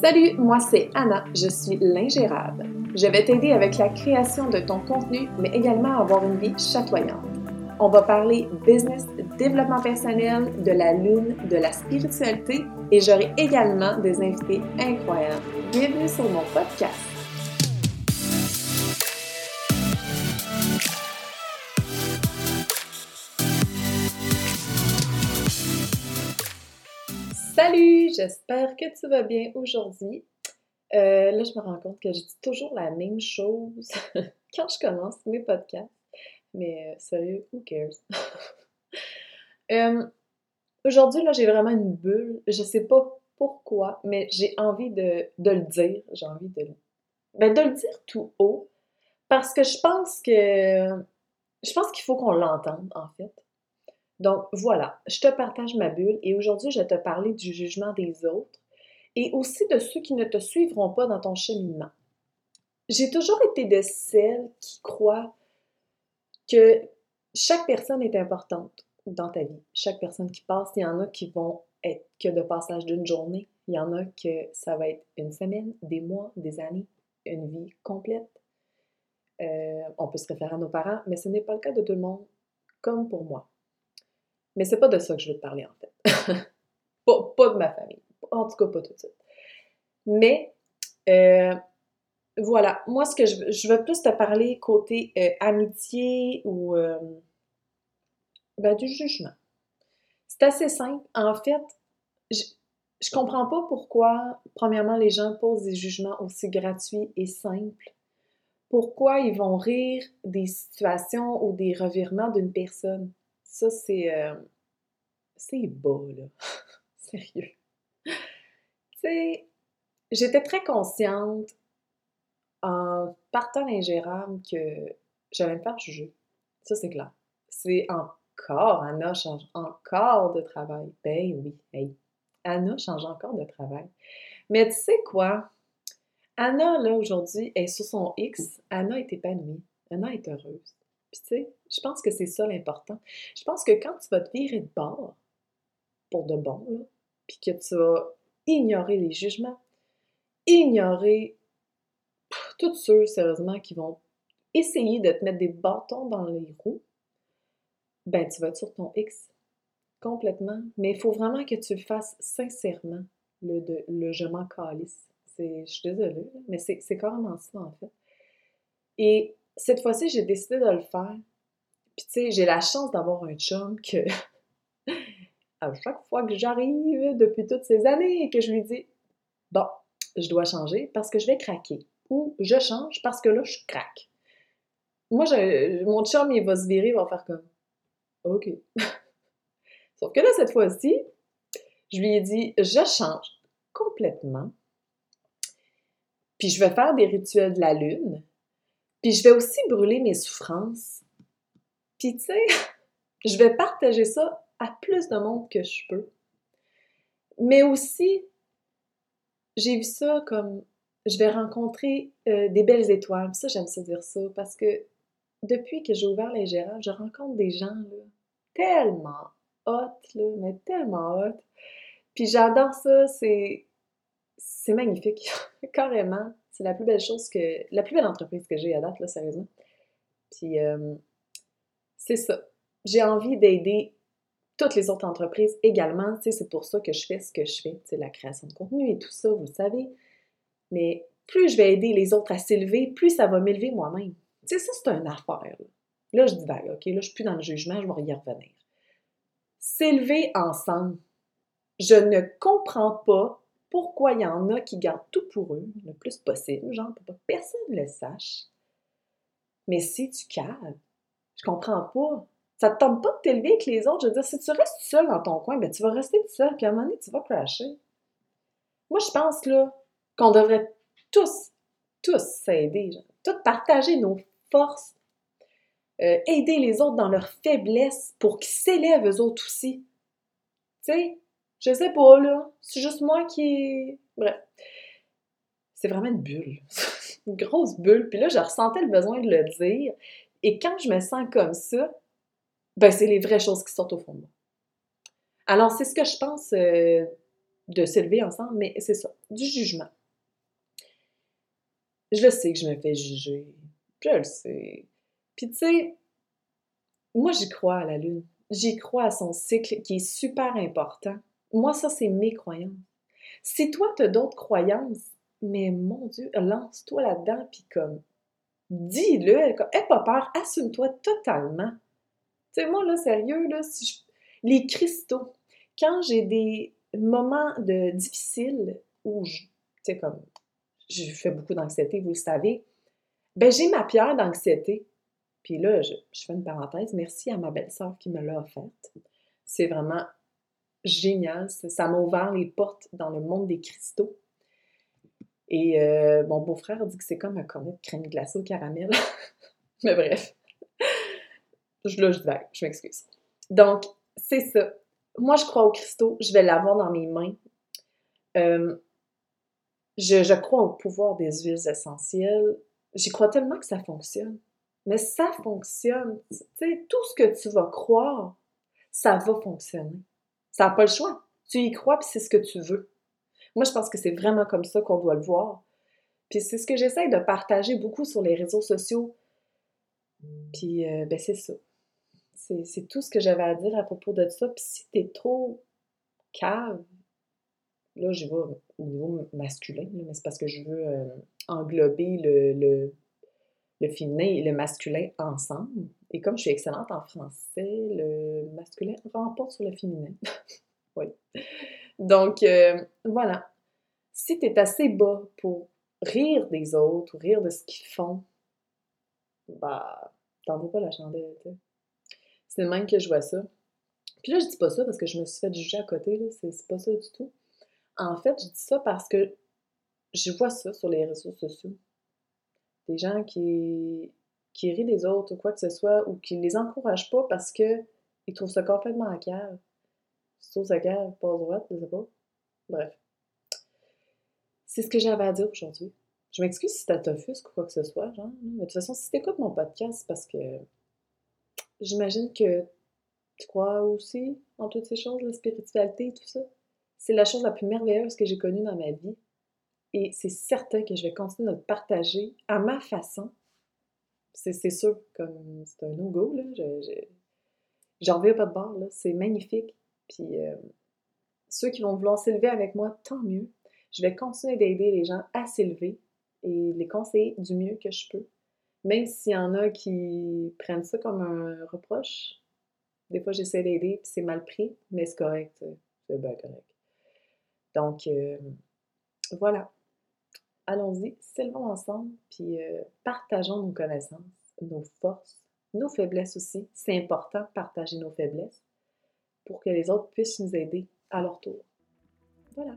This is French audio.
Salut, moi c'est Anna, je suis l'ingérable. Je vais t'aider avec la création de ton contenu, mais également avoir une vie chatoyante. On va parler business, développement personnel, de la lune, de la spiritualité et j'aurai également des invités incroyables. Bienvenue sur mon podcast. Salut, j'espère que tu vas bien aujourd'hui. Euh, là, je me rends compte que je dis toujours la même chose quand je commence mes podcasts. Mais euh, sérieux, who cares? Euh, aujourd'hui, là, j'ai vraiment une bulle. Je sais pas pourquoi, mais j'ai envie de, le dire. J'ai envie de, ben, de le dire tout haut. Parce que je pense que je pense qu'il faut qu'on l'entende, en fait. Donc voilà, je te partage ma bulle et aujourd'hui, je vais te parler du jugement des autres et aussi de ceux qui ne te suivront pas dans ton cheminement. J'ai toujours été de celles qui croient que chaque personne est importante dans ta vie. Chaque personne qui passe, il y en a qui vont être que de passage d'une journée. Il y en a que ça va être une semaine, des mois, des années, une vie complète. Euh, on peut se référer à nos parents, mais ce n'est pas le cas de tout le monde, comme pour moi. Mais c'est pas de ça que je veux te parler, en fait. pas, de ma famille. En tout cas, pas tout de suite. Mais, euh, voilà. Moi, ce que je veux, je veux plus te parler côté euh, amitié ou euh, ben, du jugement. C'est assez simple. En fait, je, je comprends pas pourquoi, premièrement, les gens posent des jugements aussi gratuits et simples. Pourquoi ils vont rire des situations ou des revirements d'une personne? Ça, c'est. Euh, c'est bas, là. Sérieux. tu sais, j'étais très consciente en partant l'ingérable que j'allais me faire juger. Ça, c'est clair. C'est encore, Anna change encore de travail. Ben oui, hey. Anna change encore de travail. Mais tu sais quoi? Anna, là, aujourd'hui, est sur son X. Anna est épanouie. Anna est heureuse. Puis tu sais, je pense que c'est ça l'important. Je pense que quand tu vas te virer de bord, pour de bon, puis que tu vas ignorer les jugements, ignorer tous ceux, sérieusement, qui vont essayer de te mettre des bâtons dans les roues, ben tu vas être sur ton X complètement. Mais il faut vraiment que tu le fasses sincèrement, le, de, le je m'en calisse. Je suis désolée, mais c'est carrément ça, en fait. Et cette fois-ci, j'ai décidé de le faire. Puis, tu sais, j'ai la chance d'avoir un chum que, à chaque fois que j'arrive depuis toutes ces années et que je lui dis, bon, je dois changer parce que je vais craquer. Ou je change parce que là, je craque. Moi, je, mon chum, il va se virer, il va faire comme, OK. Sauf que là, cette fois-ci, je lui ai dit, je change complètement. Puis je vais faire des rituels de la lune. Puis je vais aussi brûler mes souffrances. Puis tu sais, je vais partager ça à plus de monde que je peux. Mais aussi, j'ai vu ça comme je vais rencontrer euh, des belles étoiles. ça, j'aime ça dire ça parce que depuis que j'ai ouvert les gérants, je rencontre des gens là, tellement hot, là, mais tellement hot. Puis j'adore ça, c'est c'est magnifique, carrément. C'est la plus belle chose que. La plus belle entreprise que j'ai à date, là, sérieusement. Puis, euh, c'est ça. J'ai envie d'aider toutes les autres entreprises également. C'est pour ça que je fais ce que je fais. La création de contenu et tout ça, vous savez. Mais plus je vais aider les autres à s'élever, plus ça va m'élever moi-même. Ça, c'est une affaire. Là, je dis, ben, OK, là, je suis plus dans le jugement, je vais y revenir. S'élever ensemble. Je ne comprends pas pourquoi il y en a qui gardent tout pour eux le plus possible, genre pour pas que personne ne le sache. Mais si tu cales, je comprends pas. Ça te tente pas de t'élever avec les autres? Je veux dire, si tu restes seul dans ton coin, ben tu vas rester tout seul, puis à un moment donné, tu vas crasher. Moi, je pense là qu'on devrait tous, tous s'aider, tous partager nos forces, euh, aider les autres dans leurs faiblesses pour qu'ils s'élèvent eux autres aussi. Tu sais, je sais pas, là. C'est juste moi qui. Bref. C'est vraiment une bulle. une grosse bulle. Puis là, je ressentais le besoin de le dire. Et quand je me sens comme ça, ben, c'est les vraies choses qui sortent au fond de moi. Alors, c'est ce que je pense euh, de s'élever ensemble, mais c'est ça, du jugement. Je le sais que je me fais juger. Je le sais. Puis tu sais, moi j'y crois à la lune. J'y crois à son cycle qui est super important. Moi, ça, c'est mes croyances. Si toi, tu as d'autres croyances, mais mon Dieu, lance-toi là-dedans, puis comme, dis-le, aie pas peur, assume-toi totalement. Tu sais, moi, là, sérieux, là, les cristaux, quand j'ai des moments de difficiles où je, tu sais, comme, je fais beaucoup d'anxiété, vous le savez, ben j'ai ma pierre d'anxiété. Puis là, je, fais une parenthèse, merci à ma belle-sœur qui me l'a offerte. C'est vraiment génial. Ça m'a ouvert les portes dans le monde des cristaux. Et euh, mon beau-frère dit que c'est comme un cornet de crème glacée au caramel. Mais bref. Je, là, je je m'excuse. Donc, c'est ça. Moi, je crois aux cristaux. Je vais l'avoir dans mes mains. Euh, je, je, crois au pouvoir des huiles essentielles. J'y crois tellement que ça fonctionne. Mais ça fonctionne. Tu sais, tout ce que tu vas croire, ça va fonctionner. Ça n'a pas le choix. Tu y crois, puis c'est ce que tu veux. Moi, je pense que c'est vraiment comme ça qu'on doit le voir. Puis c'est ce que j'essaie de partager beaucoup sur les réseaux sociaux. Puis, euh, ben c'est ça. C'est tout ce que j'avais à dire à propos de ça. Puis si t'es trop cave, là, je vais au niveau masculin, mais c'est parce que je veux euh, englober le, le, le, féminin et le masculin ensemble. Et comme je suis excellente en français, le masculin remporte sur le féminin. oui. Donc, euh, voilà. Si tu assez bas pour rire des autres ou rire de ce qu'ils font, bah, t'en veux pas la chandelle, C'est le même que je vois ça. Puis là, je dis pas ça parce que je me suis fait juger à côté, là. C'est pas ça du tout. En fait, je dis ça parce que je vois ça sur les réseaux sociaux. Des gens qui, rient des autres ou quoi que ce soit, ou qui les encouragent pas parce que ils trouvent ça complètement à. Sauce à cave, pas droite, je sais pas. Bref. C'est ce que j'avais à dire aujourd'hui. Je m'excuse si ça t'offusque ou quoi que ce soit, genre. Mais de toute façon, si t'écoutes mon podcast, parce que j'imagine que tu crois aussi en toutes ces choses, la spiritualité et tout ça. C'est la chose la plus merveilleuse que j'ai connue dans ma vie. Et c'est certain que je vais continuer de le partager à ma façon. C'est sûr, comme c'est un no-go, là. J'en reviens pas de bord, là. C'est magnifique. Puis euh, ceux qui vont vouloir s'élever avec moi, tant mieux. Je vais continuer d'aider les gens à s'élever et les conseiller du mieux que je peux. Même s'il y en a qui prennent ça comme un reproche, des fois j'essaie d'aider puis c'est mal pris, mais c'est correct. C'est bien correct. Donc, euh, voilà. Allons-y, s'élevons ensemble, puis euh, partageons nos connaissances, nos forces, nos faiblesses aussi. C'est important de partager nos faiblesses pour que les autres puissent nous aider à leur tour. Voilà.